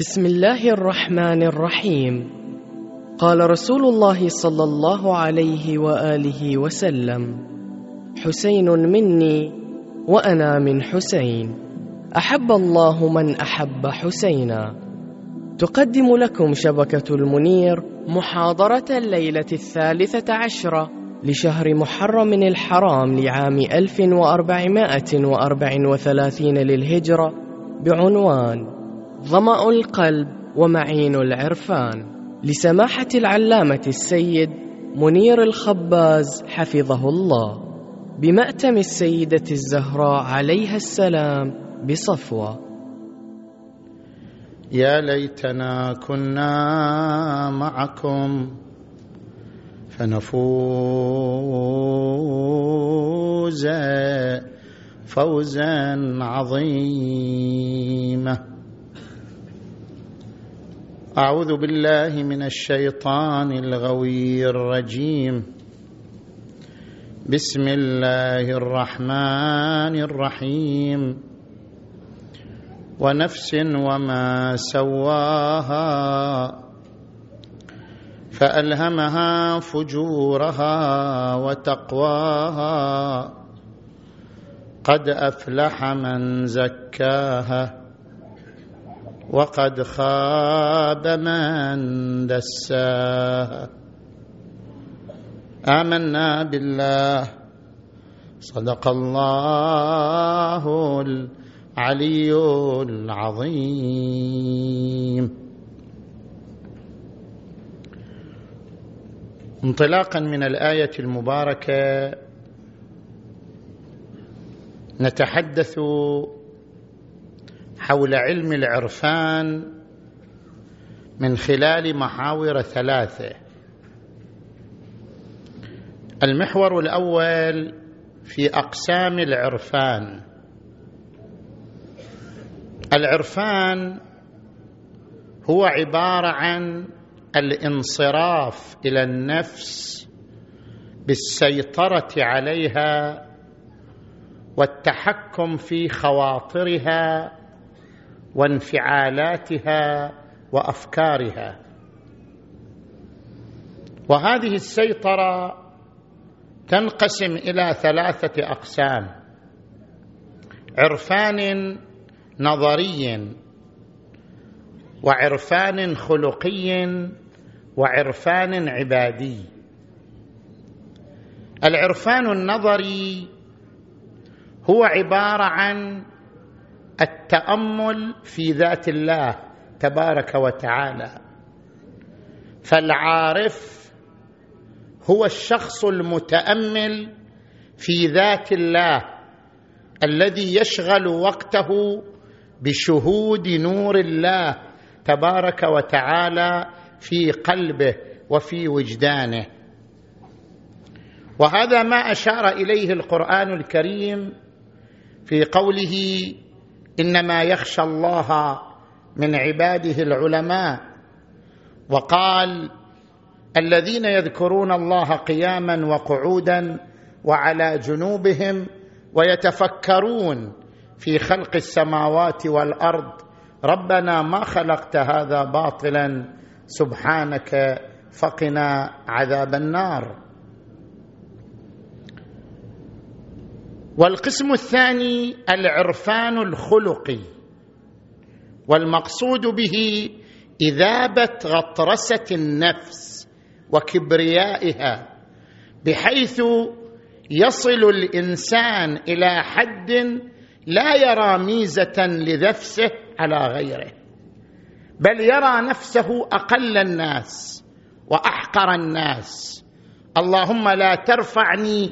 بسم الله الرحمن الرحيم. قال رسول الله صلى الله عليه وآله وسلم حسين مني وأنا من حسين. أحب الله من أحب حسينا. تقدم لكم شبكة المنير محاضرة الليلة الثالثة عشرة لشهر محرم الحرام لعام 1434 للهجرة بعنوان ظمأ القلب ومعين العرفان. لسماحة العلامة السيد منير الخباز حفظه الله. بمأتم السيدة الزهراء عليها السلام بصفوة. يا ليتنا كنا معكم فنفوز فوزا عظيما. أعوذ بالله من الشيطان الغوي الرجيم. بسم الله الرحمن الرحيم. ونفس وما سواها فألهمها فجورها وتقواها. قد أفلح من زكاها وقد خاب من دساها آمنا بالله. صدق الله العلي العظيم. انطلاقا من الآية المباركة نتحدث حول علم العرفان من خلال محاور ثلاثة. المحور الأول في أقسام العرفان. العرفان هو عبارة عن الانصراف إلى النفس بالسيطرة عليها والتحكم في خواطرها وانفعالاتها وأفكارها. وهذه السيطرة تنقسم إلى ثلاثة أقسام عرفان نظري وعرفان خلقي وعرفان عبادي. العرفان النظري هو عبارة عن التأمل في ذات الله تبارك وتعالى. فالعارف هو الشخص المتأمل في ذات الله الذي يشغل وقته بشهود نور الله تبارك وتعالى في قلبه وفي وجدانه. وهذا ما أشار إليه القرآن الكريم في قوله إنما يخشى الله من عباده العلماء. وقال الذين يذكرون الله قياما وقعودا وعلى جنوبهم ويتفكرون في خلق السماوات والأرض ربنا ما خلقت هذا باطلا سبحانك فقنا عذاب النار. والقسم الثاني العرفان الخلقي. والمقصود به إذابة غطرسة النفس وكبريائها بحيث يصل الإنسان إلى حد لا يرى ميزة لنفسه على غيره بل يرى نفسه أقل الناس وأحقر الناس. اللهم لا ترفعني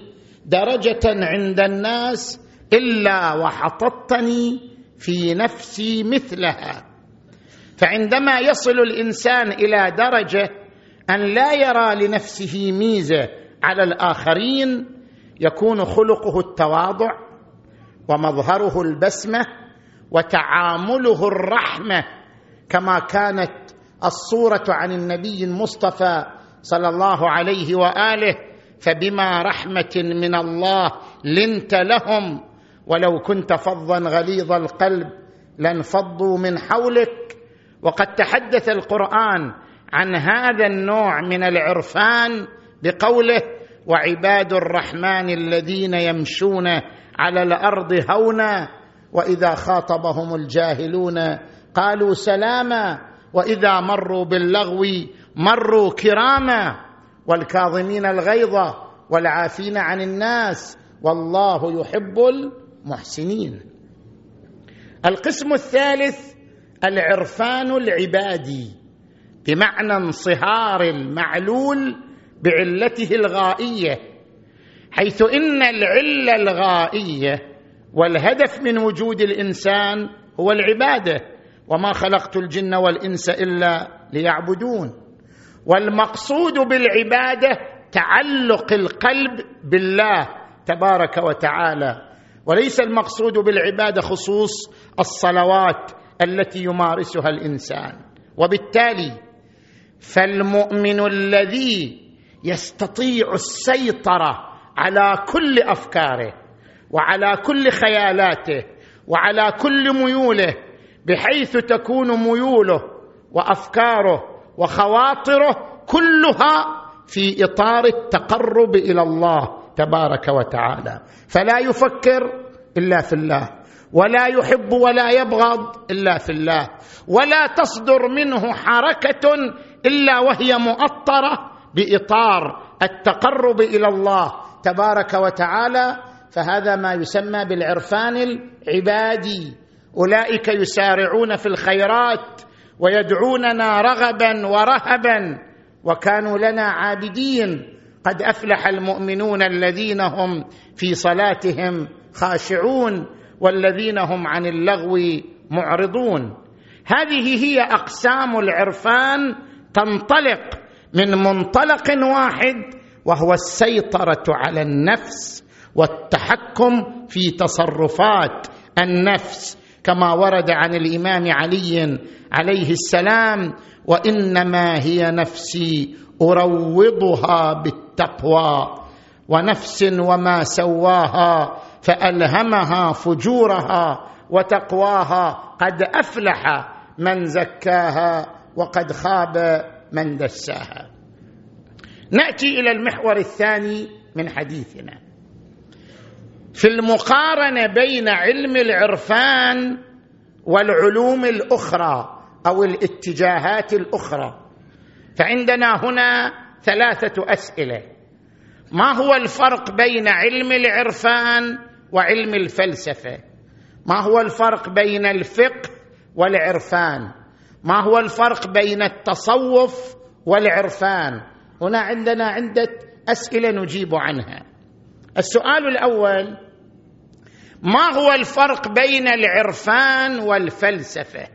درجة عند الناس إلا وحططتني في نفسي مثلها. فعندما يصل الإنسان إلى درجة أن لا يرى لنفسه ميزة على الآخرين يكون خلقه التواضع ومظهره البسمة وتعامله الرحمة كما كانت الصورة عن النبي المصطفى صلى الله عليه وآله. فبما رحمة من الله لنت لهم. ولو كنت فظا غليظ القلب لانفضوا من حولك. وقد تحدث القرآن عن هذا النوع من العرفان بقوله وعباد الرحمن الذين يمشون على الأرض هونا وإذا خاطبهم الجاهلون قالوا سلاما وإذا مروا باللغو مروا كراما. والكاظمين الغيظ والعافين عن الناس والله يحب المحسنين. القسم الثالث العرفان العبادي بمعنى انصهار المعلول بعلته الغائية حيث إن العله الغائية والهدف من وجود الإنسان هو العبادة وما خلقت الجن والإنس إلا ليعبدون. والمقصود بالعبادة تعلق القلب بالله تبارك وتعالى. وليس المقصود بالعبادة خصوص الصلوات التي يمارسها الإنسان. وبالتالي فالمؤمن الذي يستطيع السيطرة على كل أفكاره وعلى كل خيالاته وعلى كل ميوله بحيث تكون ميوله وأفكاره وخواطره كلها في إطار التقرب إلى الله تبارك وتعالى. فلا يفكر إلا في الله ولا يحب ولا يبغض إلا في الله ولا تصدر منه حركة إلا وهي مؤطرة بإطار التقرب إلى الله تبارك وتعالى. فهذا ما يسمى بالعرفان العبادي. أولئك يسارعون في الخيرات ويدعوننا رغبا ورهبا وكانوا لنا عابدين. قد أفلح المؤمنون الذين هم في صلاتهم خاشعون والذين هم عن اللغو معرضون. هذه هي أقسام العرفان تنطلق من منطلق واحد وهو السيطرة على النفس والتحكم في تصرفات النفس. كما ورد عن الإمام علي عليه السلام وإنما هي نفسي أروضها بالتقوى ونفس وما سواها فألهمها فجورها وتقواها قد أفلح من زكاها وقد خاب من دساها. نأتي إلى المحور الثاني من حديثنا. في المقارنة بين علم العرفان والعلوم الأخرى أو الاتجاهات الأخرى فعندنا هنا ثلاثة أسئلة. ما هو الفرق بين علم العرفان وعلم الفلسفة؟ ما هو الفرق بين الفقه والعرفان؟ ما هو الفرق بين التصوف والعرفان؟ هنا عندنا عدة أسئلة نجيب عنها. السؤال الأول ما هو الفرق بين العرفان والفلسفة؟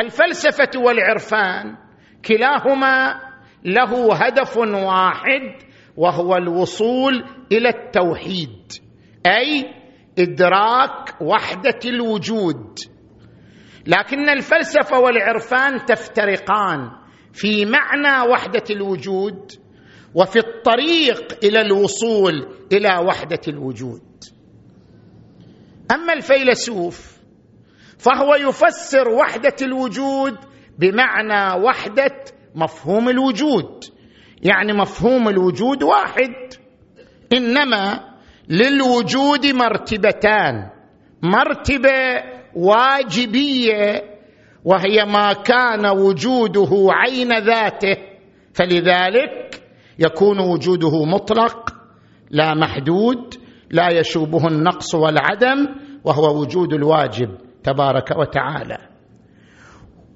الفلسفة والعرفان كلاهما له هدف واحد وهو الوصول إلى التوحيد أي إدراك وحدة الوجود. لكن الفلسفة والعرفان تفترقان في معنى وحدة الوجود وفي الطريق إلى الوصول إلى وحدة الوجود. أما الفيلسوف فهو يفسر وحدة الوجود بمعنى وحدة مفهوم الوجود. يعني مفهوم الوجود واحد إنما للوجود مرتبتان مرتبة واجبية وهي ما كان وجوده عين ذاته فلذلك يكون وجوده مطلق لا محدود لا يشوبه النقص والعدم وهو وجود الواجب تبارك وتعالى.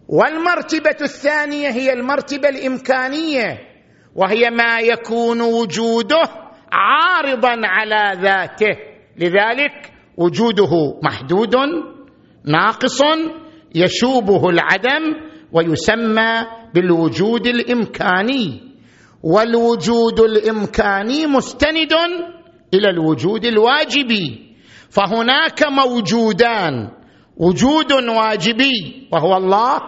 والمرتبة الثانية هي المرتبة الإمكانية وهي ما يكون وجوده عارضا على ذاته. لذلك وجوده محدود ناقص يشوبه العدم ويسمى بالوجود الإمكاني. والوجود الإمكاني مستند إلى الوجود الواجبي فهناك موجودان وجود واجبي وهو الله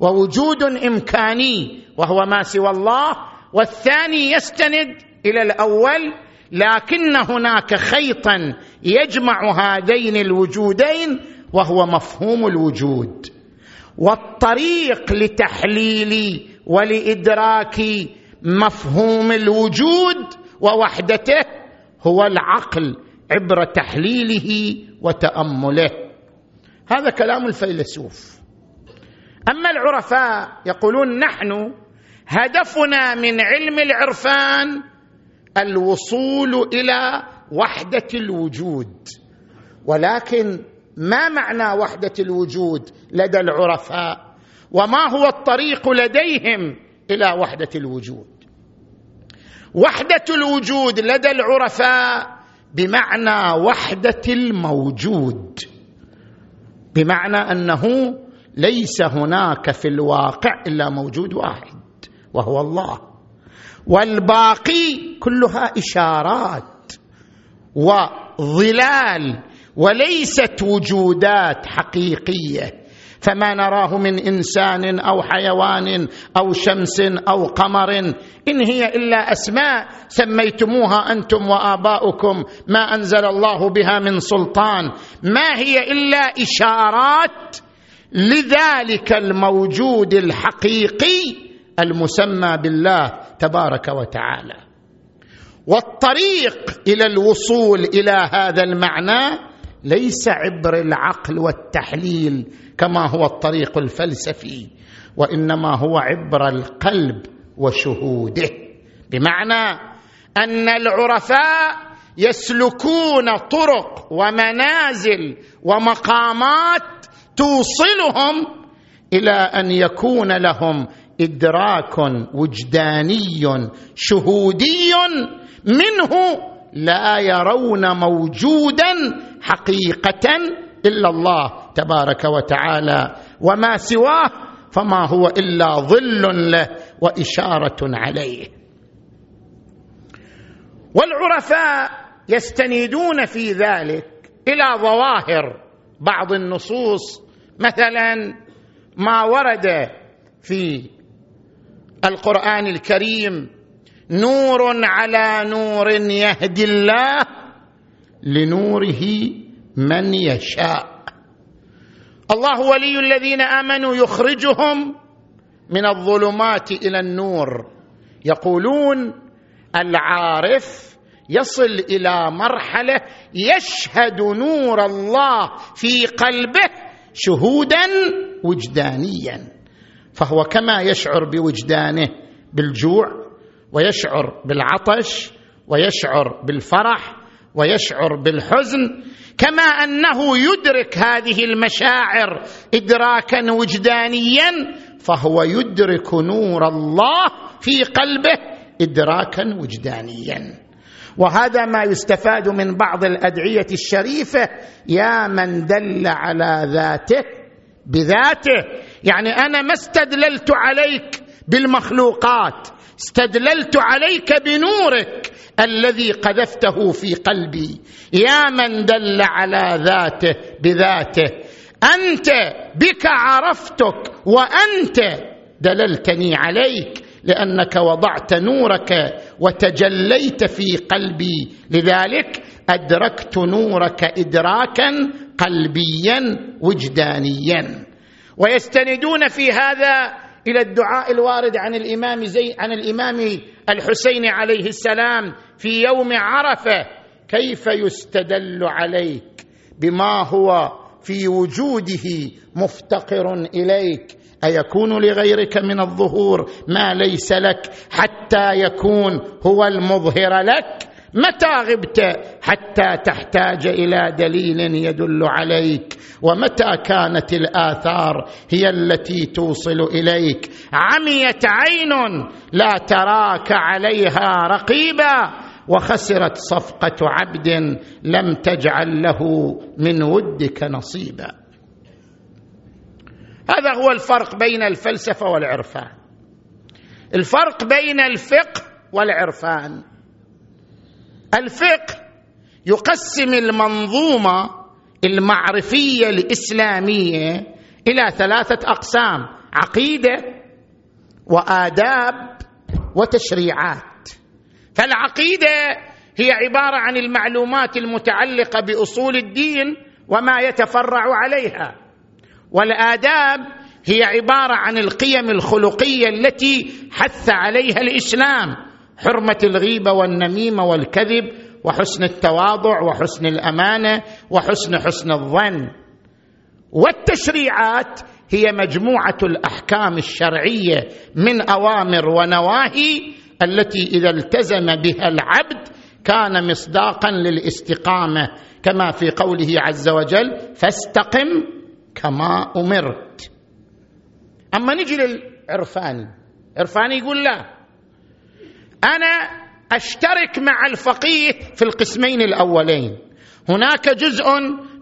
ووجود إمكاني وهو ما سوى الله. والثاني يستند إلى الأول لكن هناك خيطا يجمع هذين الوجودين وهو مفهوم الوجود. والطريق لتحليل ولإدراك مفهوم الوجود ووحدته هو العقل عبر تحليله وتأمله. هذا كلام الفيلسوف. أما العرفاء يقولون نحن هدفنا من علم العرفان الوصول إلى وحدة الوجود. ولكن ما معنى وحدة الوجود لدى العرفاء؟ وما هو الطريق لديهم إلى وحدة الوجود؟ وحدة الوجود لدى العرفاء بمعنى وحدة الموجود. بمعنى أنه ليس هناك في الواقع إلا موجود واحد وهو الله. والباقي كلها إشارات وظلال وليست وجودات حقيقية. فما نراه من إنسان أو حيوان أو شمس أو قمر. إن هي إلا أسماء سميتموها أنتم وآباؤكم ما أنزل الله بها من سلطان. ما هي إلا إشارات لذلك الموجود الحقيقي المسمى بالله تبارك وتعالى. والطريق إلى الوصول إلى هذا المعنى ليس عبر العقل والتحليل كما هو الطريق الفلسفي وإنما هو عبر القلب وشهوده. بمعنى أن العرفاء يسلكون طرق ومنازل ومقامات توصلهم إلى أن يكون لهم إدراك وجداني شهودي منه لا يرون موجودا حقيقة إلا الله تبارك وتعالى. وما سواه فما هو إلا ظل له وإشارة عليه. والعرفاء يستندون في ذلك إلى ظواهر بعض النصوص. مثلا ما ورد في القرآن الكريم نور على نور يهدي الله لنوره من يشاء. الله ولي الذين آمنوا يخرجهم من الظلمات إلى النور. يقولون العارف يصل إلى مرحلة يشهد نور الله في قلبه شهودا وجدانيا. فهو كما يشعر بوجدانه بالجوع ويشعر بالعطش ويشعر بالفرح ويشعر بالحزن. كما أنه يدرك هذه المشاعر ادراكا وجدانيا فهو يدرك نور الله في قلبه ادراكا وجدانيا. وهذا ما يستفاد من بعض الأدعية الشريفة يا من دل على ذاته بذاته. يعني أنا ما استدللت عليك بالمخلوقات استدللت عليك بنورك الذي قذفته في قلبي. يا من دل على ذاته بذاته أنت بك عرفتك وأنت دللتني عليك لأنك وضعت نورك وتجليت في قلبي. لذلك أدركت نورك ادراكا قلبيا وجدانيا. ويستندون في هذا إلى الدعاء الوارد عن الإمام زي عن الإمام الحسين عليه السلام في يوم عرفة. كيف يستدل عليك بما هو في وجوده مفتقر إليك؟ أيكون لغيرك من الظهور ما ليس لك حتى يكون هو المظهر لك؟ متى غبت حتى تحتاج إلى دليل يدل عليك؟ ومتى كانت الآثار هي التي توصل إليك؟ عميت عين لا تراك عليها رقيبا وخسرت صفقة عبد لم تجعل له من ودك نصيبا. هذا هو الفرق بين الفلسفة والعرفان. الفرق بين الفقه والعرفان. الفقه يقسم المنظومة المعرفية الإسلامية إلى ثلاثة أقسام عقيدة وآداب وتشريعات. فالعقيدة هي عبارة عن المعلومات المتعلقة بأصول الدين وما يتفرع عليها. والآداب هي عبارة عن القيم الخلقية التي حث عليها الإسلام. حرمة الغيبة والنميمة والكذب وحسن التواضع وحسن الأمانة وحسن حسن الظن. والتشريعات هي مجموعة الأحكام الشرعية من أوامر ونواهي التي إذا التزم بها العبد كان مصداقا للاستقامة كما في قوله عز وجل فاستقم كما أمرت. أما نجي للعرفاني عرفاني يقول لا. أنا أشترك مع الفقيه في القسمين الأولين. هناك جزء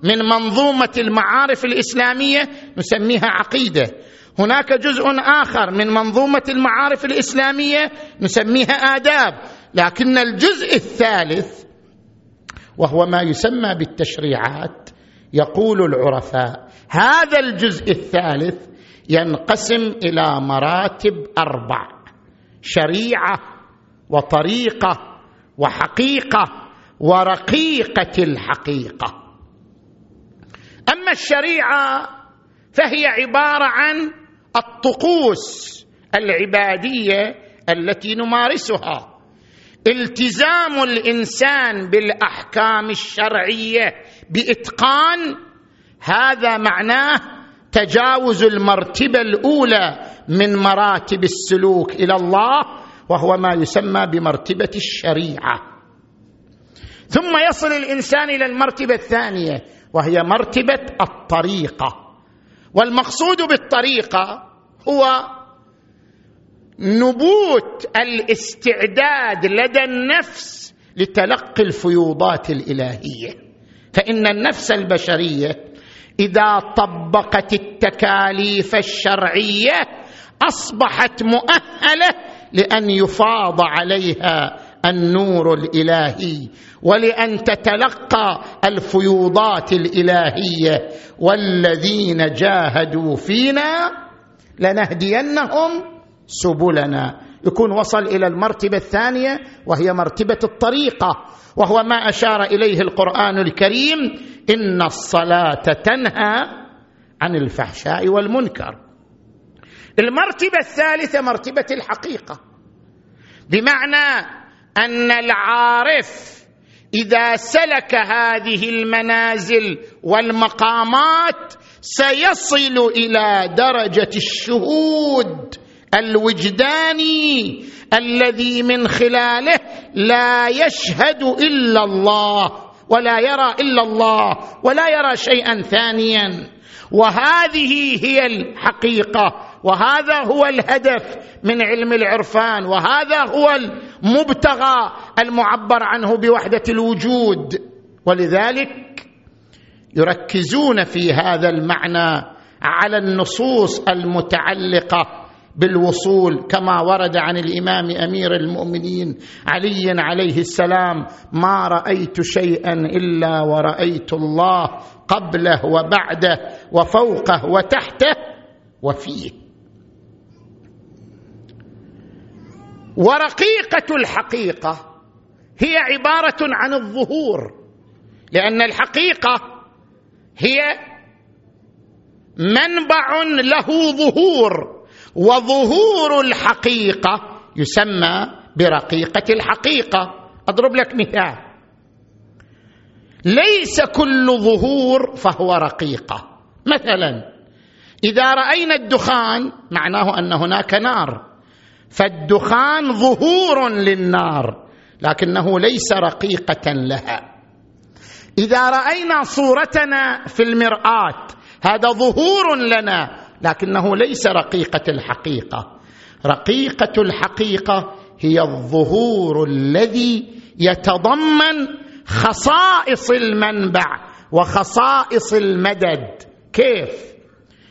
من منظومة المعارف الإسلامية نسميها عقيدة. هناك جزء آخر من منظومة المعارف الإسلامية نسميها آداب. لكن الجزء الثالث وهو ما يسمى بالتشريعات يقول العرفاء هذا الجزء الثالث ينقسم إلى مراتب أربع. شريعة وطريقة وحقيقة ورقيقة الحقيقة. أما الشريعة فهي عبارة عن الطقوس العبادية التي نمارسها. التزام الإنسان بالأحكام الشرعية بإتقان هذا معناه تجاوز المرتبة الأولى من مراتب السلوك إلى الله وهو ما يسمى بمرتبة الشريعة. ثم يصل الإنسان إلى المرتبة الثانية وهي مرتبة الطريقة. والمقصود بالطريقة هو نبوت الاستعداد لدى النفس لتلقي الفيوضات الإلهية. فإن النفس البشرية إذا طبقت التكاليف الشرعية أصبحت مؤهلة لأن يفاض عليها النور الإلهي ولأن تتلقى الفيوضات الإلهية. والذين جاهدوا فينا لنهدينهم سبلنا. يكون وصل إلى المرتبة الثانية وهي مرتبة الطريقة وهو ما أشار إليه القرآن الكريم إن الصلاة تنهى عن الفحشاء والمنكر. المرتبة الثالثة مرتبة الحقيقة. بمعنى أن العارف إذا سلك هذه المنازل والمقامات سيصل إلى درجة الشهود الوجداني الذي من خلاله لا يشهد إلا الله ولا يرى إلا الله ولا يرى شيئا ثانيا. وهذه هي الحقيقة. وهذا هو الهدف من علم العرفان وهذا هو المبتغى المعبر عنه بوحدة الوجود. ولذلك يركزون في هذا المعنى على النصوص المتعلقة بالوصول كما ورد عن الإمام أمير المؤمنين علي عليه السلام ما رأيت شيئا إلا ورأيت الله قبله وبعده وفوقه وتحته وفيه. ورقيقة الحقيقة هي عبارة عن الظهور لأن الحقيقة هي منبع له ظهور وظهور الحقيقة يسمى برقيقة الحقيقة. أضرب لك مثال. ليس كل ظهور فهو رقيقة. مثلا إذا رأينا الدخان معناه أن هناك نار. فالدخان ظهور للنار لكنه ليس رقيقة لها. إذا رأينا صورتنا في المرآة هذا ظهور لنا لكنه ليس رقيقة الحقيقة. رقيقة الحقيقة هي الظهور الذي يتضمن خصائص المنبع وخصائص المدد. كيف؟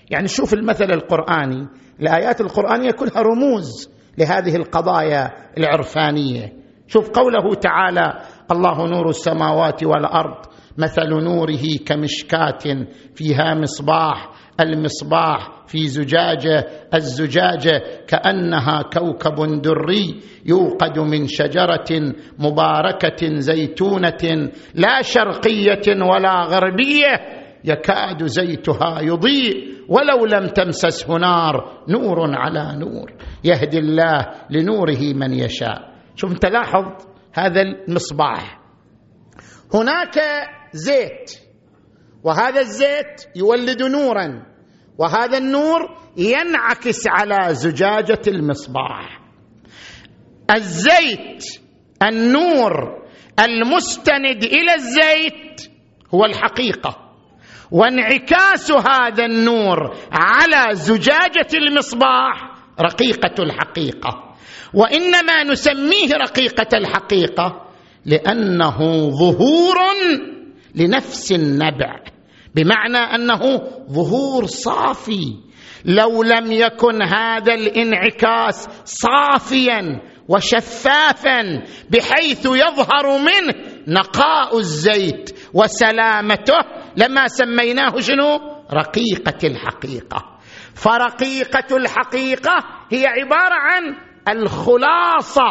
يعني شوف المثل القرآني الآيات القرآنية كلها رموز. لهذه القضايا العرفانية. شوف قوله تعالى الله نور السماوات والأرض مثل نوره كمشكاة فيها مصباح المصباح في زجاجة الزجاجة كأنها كوكب دري يوقد من شجرة مباركة زيتونة لا شرقية ولا غربية يكاد زيتها يضيء ولو لم تمسسه نار نور على نور. يهدي الله لنوره من يشاء. شوف تلاحظ هذا المصباح. هناك زيت وهذا الزيت يولد نورا وهذا النور ينعكس على زجاجة المصباح. الزيت النور المستند إلى الزيت هو الحقيقة. وانعكاس هذا النور على زجاجة المصباح رقيقة الحقيقة. وإنما نسميه رقيقة الحقيقة لأنه ظهور لنفس النبع بمعنى أنه ظهور صافي. لو لم يكن هذا الانعكاس صافيا وشفافا بحيث يظهر منه نقاء الزيت وسلامته لما سميناه شنو؟ رقيقة الحقيقة. فرقيقة الحقيقة هي عبارة عن الخلاصة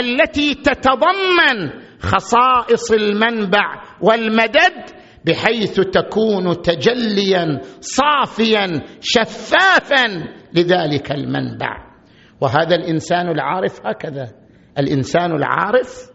التي تتضمن خصائص المنبع والمدد بحيث تكون تجليا صافيا شفافا لذلك المنبع. وهذا الإنسان العارف هكذا. الإنسان العارف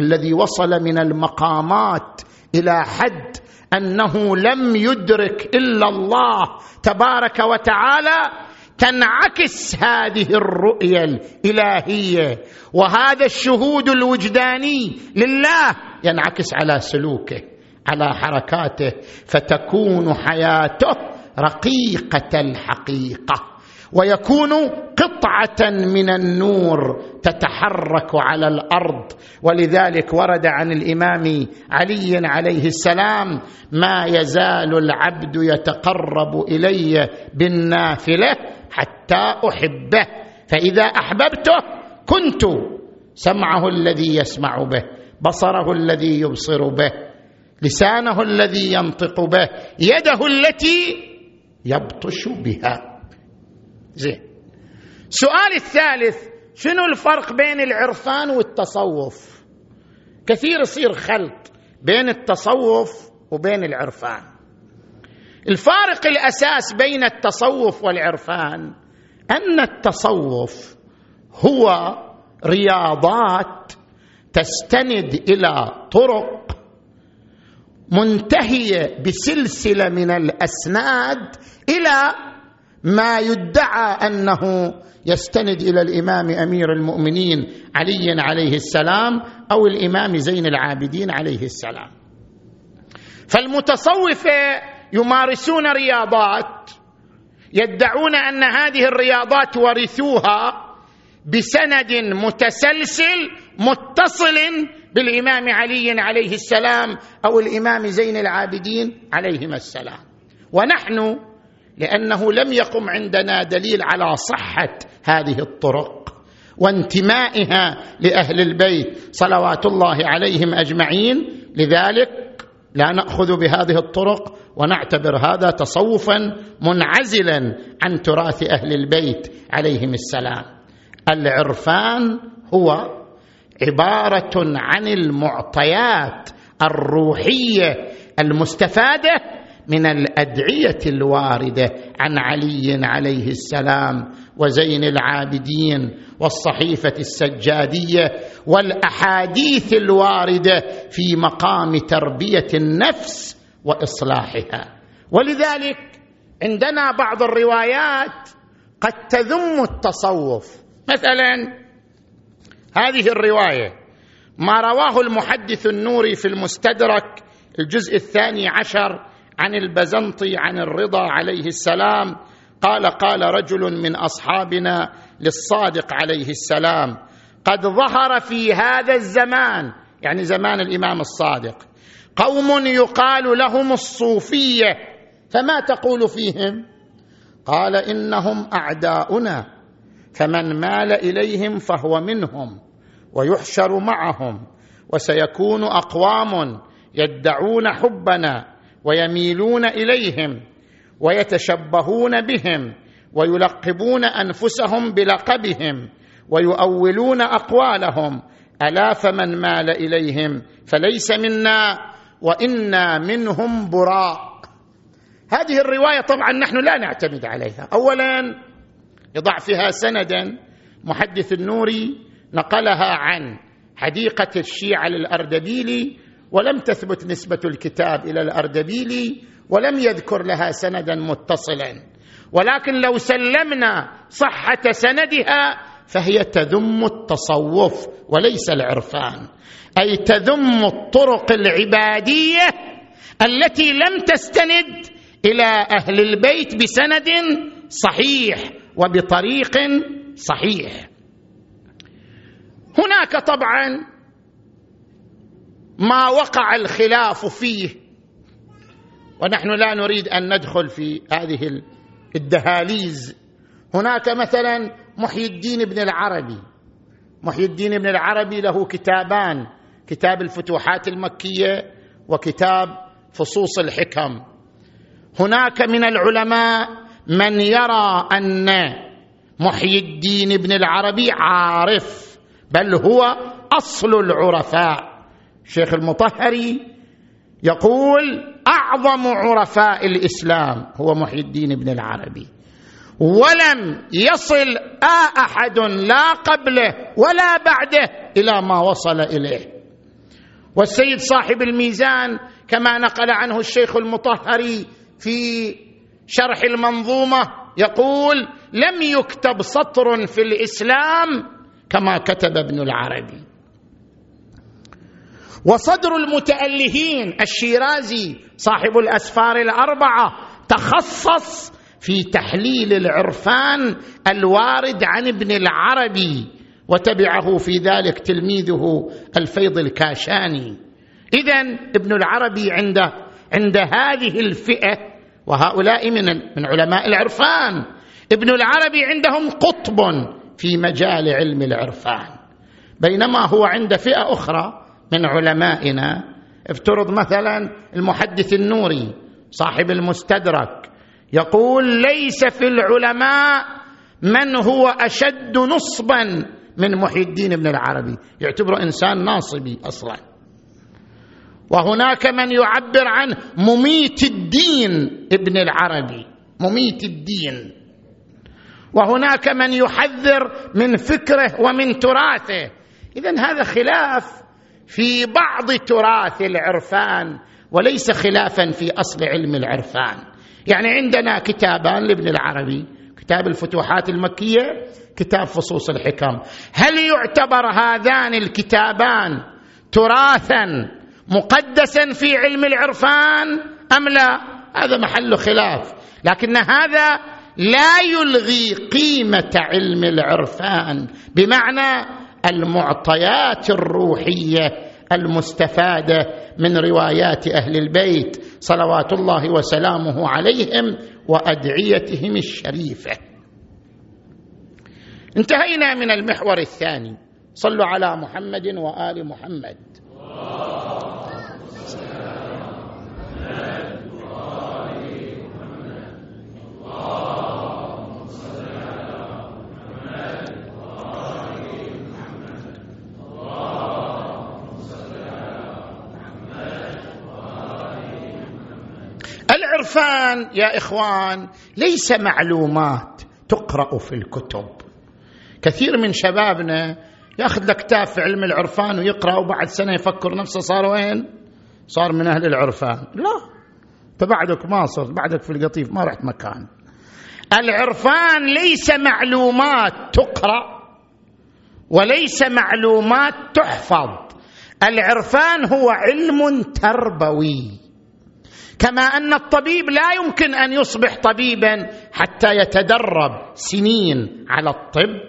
الذي وصل من المقامات إلى حد أنه لم يدرك إلا الله تبارك وتعالى تنعكس هذه الرؤيه الإلهية. وهذا الشهود الوجداني لله ينعكس على سلوكه على حركاته فتكون حياته رقيقة الحقيقة. ويكون قطعة من النور تتحرك على الأرض. ولذلك ورد عن الإمام علي عليه السلام ما يزال العبد يتقرب إلي بالنافلة حتى أحبه. فإذا أحببته كنت سمعه الذي يسمع به بصره الذي يبصر به لسانه الذي ينطق به يده التي يبطش بها. زين. السؤال الثالث شنو الفرق بين العرفان والتصوف؟ كثير يصير خلط بين التصوف وبين العرفان. الفارق الأساس بين التصوف والعرفان أن التصوف هو رياضات تستند إلى طرق منتهية بسلسلة من الأسناد إلى ما يدعى أنه يستند إلى الإمام أمير المؤمنين علي عليه السلام أو الإمام زين العابدين عليه السلام. فالمتصوفه يمارسون رياضات يدعون أن هذه الرياضات ورثوها بسند متسلسل متصل بالإمام علي عليه السلام أو الإمام زين العابدين عليهما السلام. ونحن لأنه لم يقم عندنا دليل على صحة هذه الطرق وانتمائها لأهل البيت صلوات الله عليهم أجمعين. لذلك لا نأخذ بهذه الطرق ونعتبر هذا تصوفا منعزلا عن تراث أهل البيت عليهم السلام. العرفان هو عبارة عن المعطيات الروحية المستفادة من الأدعية الواردة عن علي عليه السلام وزين العابدين والصحيفة السجادية والأحاديث الواردة في مقام تربية النفس وإصلاحها. ولذلك عندنا بعض الروايات قد تذم التصوف. مثلا هذه الرواية ما رواه المحدث النوري في المستدرك الجزء الثاني عشر عن البزنطي عن الرضا عليه السلام. قال قال رجل من أصحابنا للصادق عليه السلام قد ظهر في هذا الزمان يعني زمان الإمام الصادق قوم يقال لهم الصوفيه فما تقول فيهم قال إنهم أعداؤنا فمن مال إليهم فهو منهم ويحشر معهم وسيكون أقوام يدعون حبنا. ويميلون إليهم ويتشبهون بهم ويلقبون أنفسهم بلقبهم ويؤولون أقوالهم ألا فمن مال إليهم فليس منا وإنا منهم براء. هذه الرواية طبعا نحن لا نعتمد عليها. اولا لضعفها سندا محدث النوري نقلها عن حديقة الشيعة للاردبيلي ولم تثبت نسبة الكتاب إلى الاردبيلي ولم يذكر لها سندا متصلا. ولكن لو سلمنا صحة سندها فهي تذم التصوف وليس العرفان. أي تذم الطرق العبادية التي لم تستند إلى أهل البيت بسند صحيح وبطريق صحيح. هناك طبعا ما وقع الخلاف فيه. ونحن لا نريد أن ندخل في هذه الدهاليز. هناك مثلا محي الدين ابن العربي. محي الدين ابن العربي له كتابان كتاب الفتوحات المكية وكتاب فصوص الحكم. هناك من العلماء من يرى أن محي الدين ابن العربي عارف بل هو أصل العرفاء. شيخ المطهري يقول أعظم عرفاء الإسلام هو محي الدين ابن العربي. ولم يصل أحد لا قبله ولا بعده إلى ما وصل إليه. والسيد صاحب الميزان كما نقل عنه الشيخ المطهري في شرح المنظومة يقول لم يكتب سطر في الإسلام كما كتب ابن العربي. وصدر المتألهين الشيرازي صاحب الأسفار الأربعة تخصص في تحليل العرفان الوارد عن ابن العربي وتبعه في ذلك تلميذه الفيض الكاشاني. اذا ابن العربي عند عند هذه الفئة وهؤلاء من من علماء العرفان ابن العربي عندهم قطب في مجال علم العرفان. بينما هو عند فئة أخرى من علمائنا افترض مثلا المحدث النوري صاحب المستدرك يقول ليس في العلماء من هو أشد نصبا من محي الدين ابن العربي. يعتبره إنسان ناصبي أصلا. وهناك من يعبر عنه مميت الدين ابن العربي مميت الدين. وهناك من يحذر من فكره ومن تراثه. اذا هذا خلاف. في بعض تراث العرفان وليس خلافا في أصل علم العرفان. يعني عندنا كتابان لابن العربي كتاب الفتوحات المكية كتاب فصوص الحكم. هل يعتبر هذان الكتابان تراثا مقدسا في علم العرفان أم لا؟ هذا محل خلاف. لكن هذا لا يلغي قيمة علم العرفان. بمعنى المعطيات الروحية المستفادة من روايات أهل البيت صلوات الله وسلامه عليهم وأدعيتهم الشريفة. انتهينا من المحور الثاني. صلوا على محمد وآل محمد. العرفان يا إخوان ليس معلومات تقرأ في الكتب. كثير من شبابنا يأخذ له كتاب في علم العرفان ويقرأ وبعد سنة يفكر نفسه صار وين؟ صار من أهل العرفان. لا. انت بعدك ما صرت بعدك في القطيف ما رحت مكان. العرفان ليس معلومات تقرأ وليس معلومات تحفظ. العرفان هو علم تربوي. كما أن الطبيب لا يمكن أن يصبح طبيبا حتى يتدرب سنين على الطب.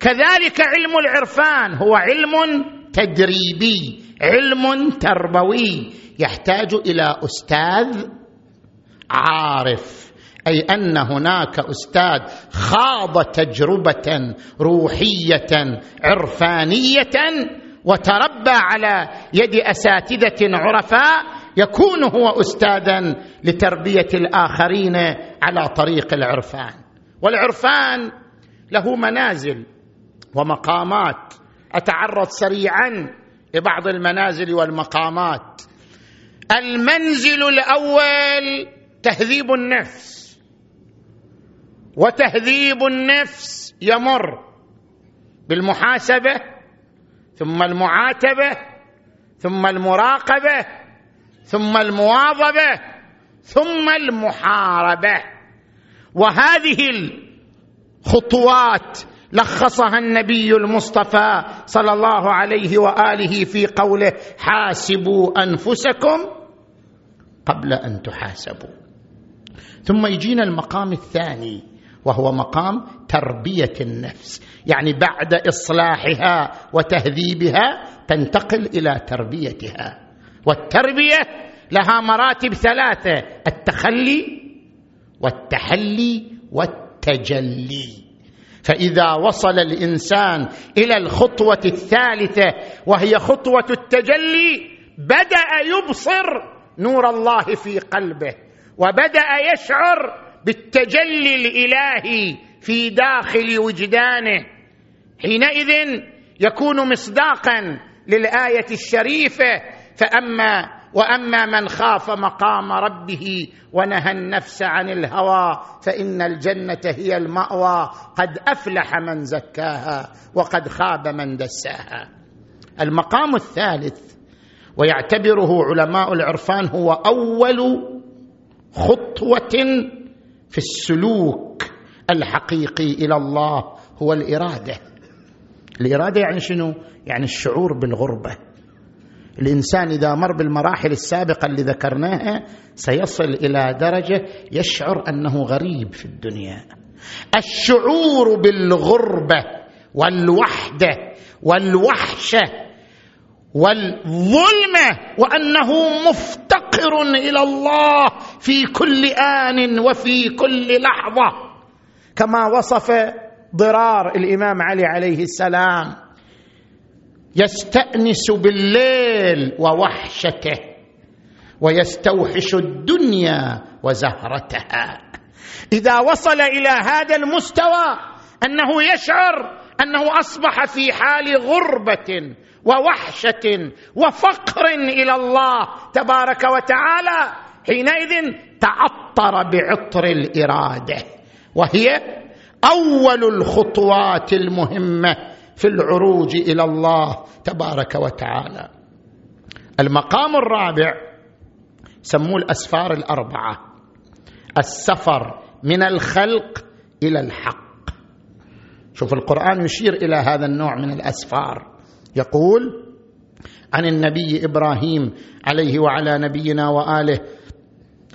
كذلك علم العرفان هو علم تدريبي علم تربوي يحتاج إلى أستاذ عارف. أي أن هناك أستاذ خاض تجربة روحية عرفانية وتربى على يد أساتذة عرفاء يكون هو استاذا لتربية الآخرين على طريق العرفان. والعرفان له منازل ومقامات. أتعرض سريعا لبعض المنازل والمقامات. المنزل الأول تهذيب النفس. وتهذيب النفس يمر بالمحاسبة ثم المعاتبة ثم المراقبة ثم المواظبة ثم المحاربة. وهذه الخطوات لخصها النبي المصطفى صلى الله عليه وآله في قوله حاسبوا أنفسكم قبل أن تحاسبوا. ثم يجينا المقام الثاني وهو مقام تربية النفس. يعني بعد إصلاحها وتهذيبها تنتقل إلى تربيتها. والتربية لها مراتب ثلاثة التخلي والتحلي والتجلي. فإذا وصل الإنسان إلى الخطوة الثالثة وهي خطوة التجلي بدأ يبصر نور الله في قلبه وبدأ يشعر بالتجلي الإلهي في داخل وجدانه. حينئذ يكون مصداقا للآية الشريفة فأما وأما من خاف مقام ربه ونهى النفس عن الهوى فإن الجنة هي المأوى. قد أفلح من زكاها وقد خاب من دساها. المقام الثالث ويعتبره علماء العرفان هو أول خطوة في السلوك الحقيقي إلى الله هو الإرادة. الإرادة يعني شنو؟ يعني الشعور بالغربة. الإنسان إذا مر بالمراحل السابقة اللي ذكرناها سيصل إلى درجة يشعر أنه غريب في الدنيا. الشعور بالغربة والوحدة والوحشة والظلمة وأنه مفتقر إلى الله في كل آن وفي كل لحظة. كما وصف ضرار الإمام علي عليه السلام يستأنس بالليل ووحشته ويستوحش الدنيا وزهرتها. إذا وصل إلى هذا المستوى أنه يشعر أنه أصبح في حال غربة ووحشة وفقر إلى الله تبارك وتعالى حينئذ تعطر بعطر الإرادة وهي أول الخطوات المهمة. في العروج إلى الله تبارك وتعالى. المقام الرابع سموه الأسفار الأربعة. السفر من الخلق إلى الحق. شوف القرآن يشير إلى هذا النوع من الأسفار. يقول عن النبي إبراهيم عليه وعلى نبينا وآله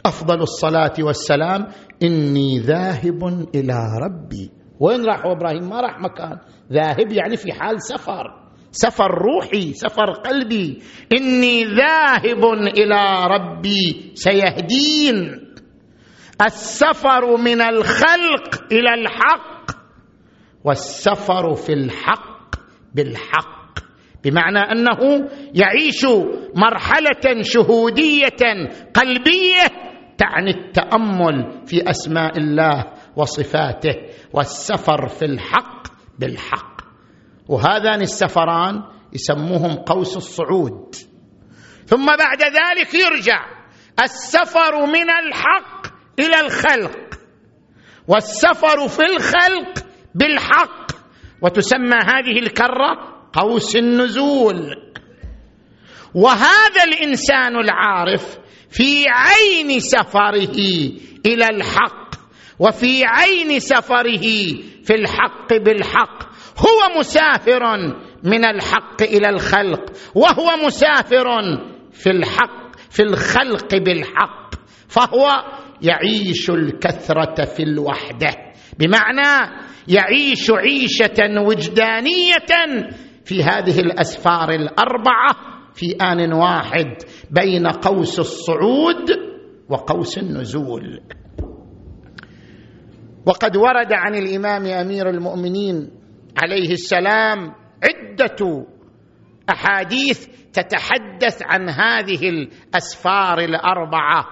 أفضل الصلاة والسلام إني ذاهب إلى ربي. وين راح إبراهيم؟ ما راح مكان. ذاهب يعني في حال سفر. سفر روحي سفر قلبي. إني ذاهب إلى ربي. سيهدين. السفر من الخلق إلى الحق. والسفر في الحق بالحق. بمعنى أنه يعيش مرحلة شهودية قلبية تعني التأمل في أسماء الله. وصفاته والسفر في الحق بالحق. وهذان السفران يسموهم قوس الصعود. ثم بعد ذلك يرجع السفر من الحق إلى الخلق. والسفر في الخلق بالحق. وتسمى هذه الكرة قوس النزول. وهذا الإنسان العارف في عين سفره إلى الحق. وفي عين سفره في الحق بالحق. هو مسافر من الحق إلى الخلق وهو مسافر في الحق في الخلق بالحق. فهو يعيش الكثرة في الوحدة. بمعنى يعيش عيشة وجدانية في هذه الأسفار الأربعة في آن واحد بين قوس الصعود وقوس النزول. وقد ورد عن الإمام أمير المؤمنين عليه السلام عدة أحاديث تتحدث عن هذه الأسفار الأربعة.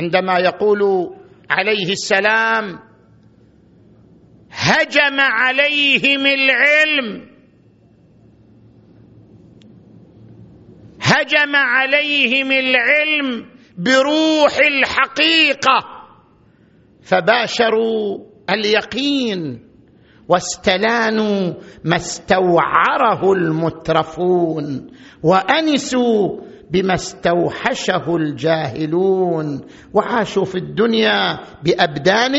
عندما يقول عليه السلام هجم عليهم العلم. هجم عليهم العلم بروح الحقيقة. فباشروا اليقين واستلانوا ما استوعره المترفون وأنسوا بما استوحشه الجاهلون وعاشوا في الدنيا بأبدان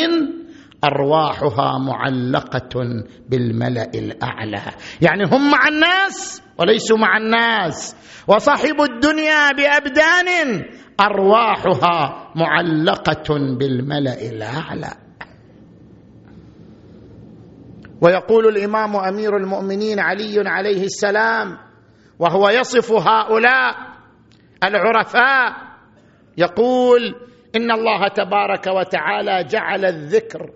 أرواحها معلقة بالملأ الأعلى. يعني هم مع الناس وليسوا مع الناس. وصاحب الدنيا بأبدان أرواحها معلقة بالملأ الأعلى. ويقول الإمام أمير المؤمنين علي عليه السلام وهو يصف هؤلاء العرفاء يقول إن الله تبارك وتعالى جعل الذكر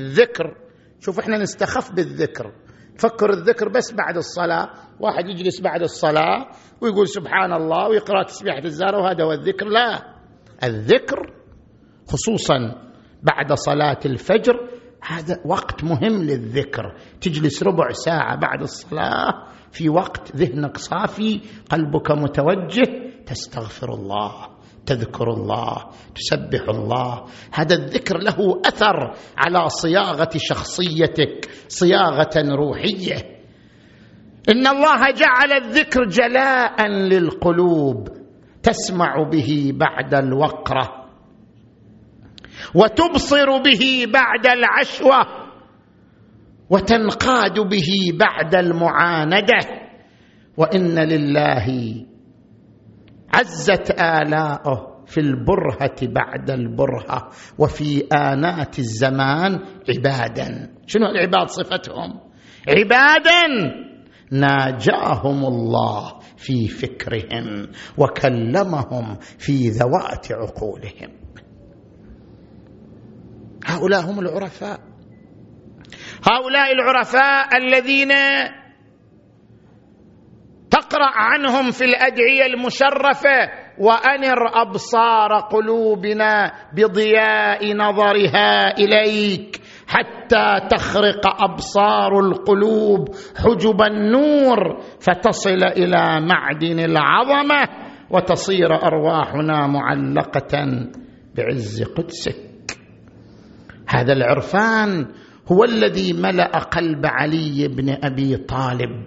الذكر. شوف إحنا نستخف بالذكر. فكر الذكر بس بعد الصلاة. واحد يجلس بعد الصلاة ويقول سبحان الله ويقرأ تسبيحة الزهرة وهذا هو الذكر. لا. الذكر خصوصا بعد صلاة الفجر هذا وقت مهم للذكر. تجلس ربع ساعة بعد الصلاة في وقت ذهنك صافي قلبك متوجه تستغفر الله. تذكر الله تسبح الله. هذا الذكر له أثر على صياغة شخصيتك صياغة روحية. إن الله جعل الذكر جلاء للقلوب تسمع به بعد الوقرة وتبصر به بعد العشوة وتنقاد به بعد المعاندة. وإن لله عزت آلاؤه في البرهة بعد البرهة وفي آنات الزمان عبادا. شنو العباد صفتهم؟ عبادا ناجاهم الله في فكرهم وكلمهم في ذوات عقولهم. هؤلاء هم العرفاء. هؤلاء العرفاء الذين تقرا عنهم في الأدعية المشرفة وأنر أبصار قلوبنا بضياء نظرها إليك حتى تخرق أبصار القلوب حجب النور فتصل إلى معدن العظمة وتصير أرواحنا معلقة بعز قدسك. هذا العرفان هو الذي ملأ قلب علي بن أبي طالب.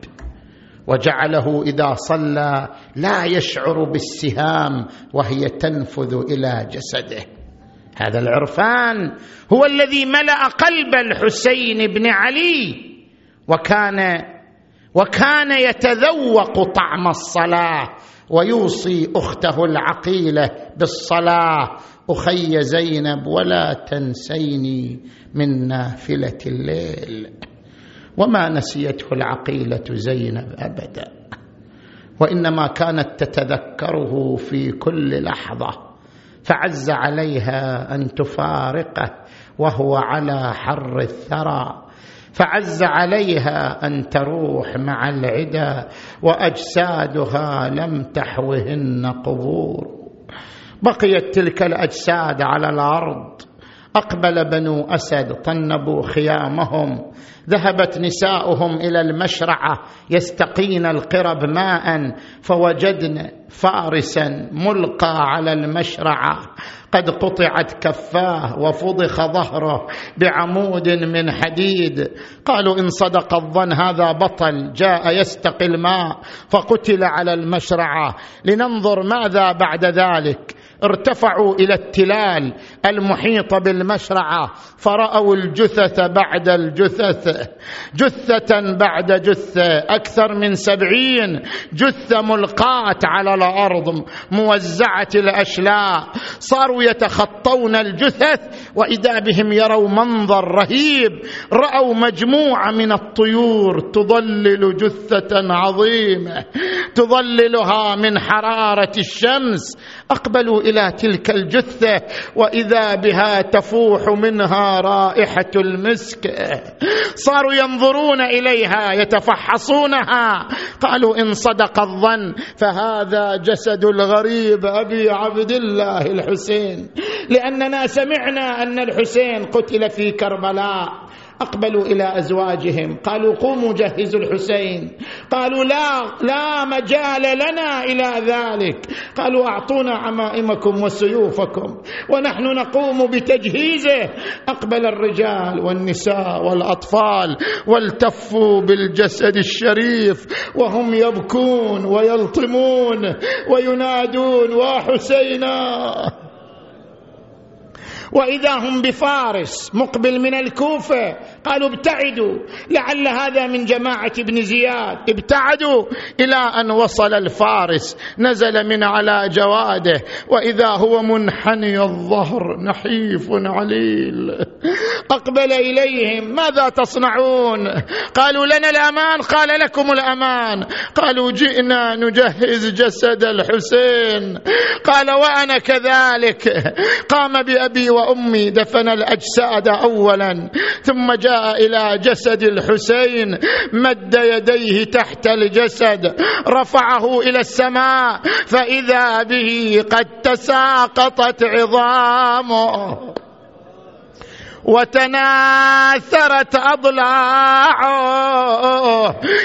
وجعله إذا صلى لا يشعر بالسهام وهي تنفذ إلى جسده. هذا العرفان هو الذي ملأ قلب الحسين بن علي وكان وكان يتذوق طعم الصلاة ويوصي أخته العقيلة بالصلاة. أخي زينب ولا تنسيني من نافلة الليل. وما نسيته العقيلة زينب أبدا. وإنما كانت تتذكره في كل لحظة فعز عليها أن تفارقه وهو على حر الثرى فعز عليها أن تروح مع العدا وأجسادها لم تحوهن قبور. بقيت تلك الأجساد على الأرض أقبل بنو أسد طنبوا خيامهم ذهبت نساؤهم إلى المشرعة يستقين القرب ماء فوجدن فارسا ملقى على المشرعة. قد قطعت كفاه وفضخ ظهره بعمود من حديد. قالوا إن صدق الظن هذا بطل جاء يستقي الماء فقتل على المشرعة. لننظر ماذا بعد ذلك. ارتفعوا إلى التلال المحيط بالمشرعة فرأوا الجثث بعد الجثث جثة بعد جثة أكثر من سبعين جثة ملقاة على الأرض موزعة الأشلاء صاروا يتخطون الجثث وإذا بهم يروا منظر رهيب رأوا مجموعة من الطيور تظلل جثة عظيمة تظللها من حرارة الشمس اقبلوا إلى تلك الجثة وإذا بها تفوح منها رائحة المسك. صاروا ينظرون إليها يتفحصونها. قالوا إن صدق الظن فهذا جسد الغريب أبي عبد الله الحسين. لأننا سمعنا أن الحسين قتل في كربلاء. أقبلوا إلى أزواجهم. قالوا قوموا جهزوا الحسين. قالوا لا لا مجال لنا إلى ذلك. قالوا أعطونا عمائمكم وسيوفكم ونحن نقوم بتجهيزه. أقبل الرجال والنساء والأطفال والتفوا بالجسد الشريف وهم يبكون ويلطمون وينادون وحسينا وإذا هم بفارس مقبل من الكوفة قالوا ابتعدوا لعل هذا من جماعة ابن زياد. ابتعدوا إلى أن وصل الفارس نزل من على جواده. وإذا هو منحني الظهر نحيف عليل. أقبل إليهم ماذا تصنعون؟ قالوا لنا الأمان قال لكم الأمان. قالوا جئنا نجهز جسد الحسين. قال وأنا كذلك. قام بأبي وأمي دفن الأجساد اولا ثم جاء إلى جسد الحسين مد يديه تحت الجسد رفعه إلى السماء فإذا به قد تساقطت عظامه. وتناثرت أضلاعه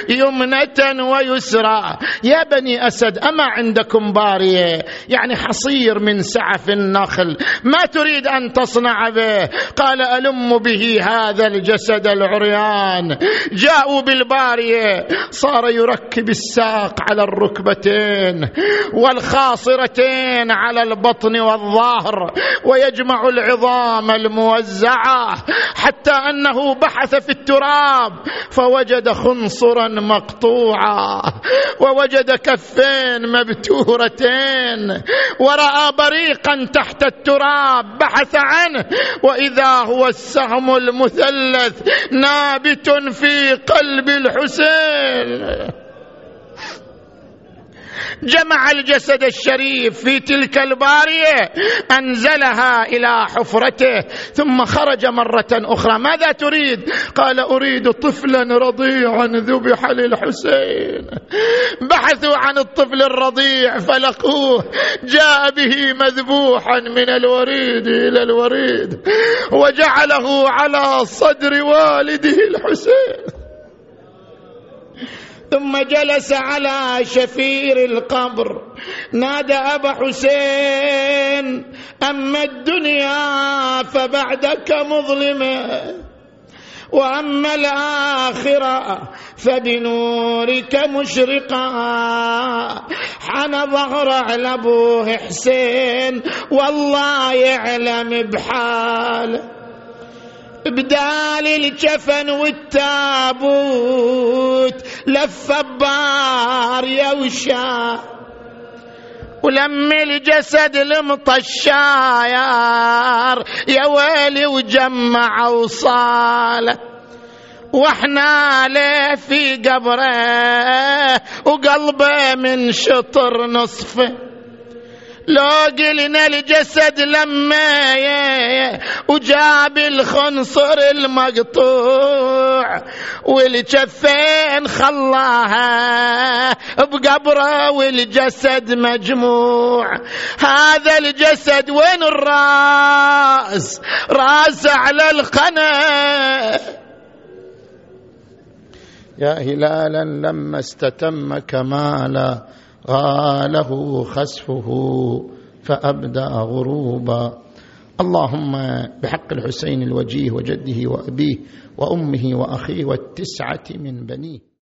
يمنة ويسرى يا بني أسد أما عندكم بارية؟ يعني حصير من سعف النخل. ما تريد أن تصنع به؟ قال ألم به هذا الجسد العريان. جاءوا بالبارية. صار يركب الساق على الركبتين والخاصرتين على البطن والظهر ويجمع العظام الموزعة. حتى أنه بحث في التراب فوجد خنصرا مقطوعا ووجد كفين مبتورتين ورأى بريقا تحت التراب بحث عنه وإذا هو السهم المثلث نابت في قلب الحسين. جمع الجسد الشريف في تلك البارية أنزلها إلى حفرته ثم خرج مرة أخرى. ماذا تريد؟ قال أريد طفلا رضيعا ذبح للحسين. بحثوا عن الطفل الرضيع فلقوه جاء به مذبوحا من الوريد إلى الوريد وجعله على صدر والده الحسين. ثم جلس على شفير القبر. نادى أبا حسين أما الدنيا فبعدك مظلمة وأما الآخرة فبنورك مشرقا حن ظهر على ابوه حسين والله يعلم بحاله بدال الجفن والتابوت لف بار يا وشا. ولم الجسد المطشاير يا ويلي وجمع وصاله وإحنا له في قبره وقلبه من شطر نصفه. لو قلنا الجسد لما وجاب الخنصر المقطوع والجفين خلاها بقبره والجسد مجموع. هذا الجسد وين الراس؟ راس على القنا يا هلالا لما استتم كمالا غاله خسفه فأبدأ غروبا. اللهم بحق الحسين الوجيه وجده وأبيه وأمه وأخيه والتسعة من بنيه.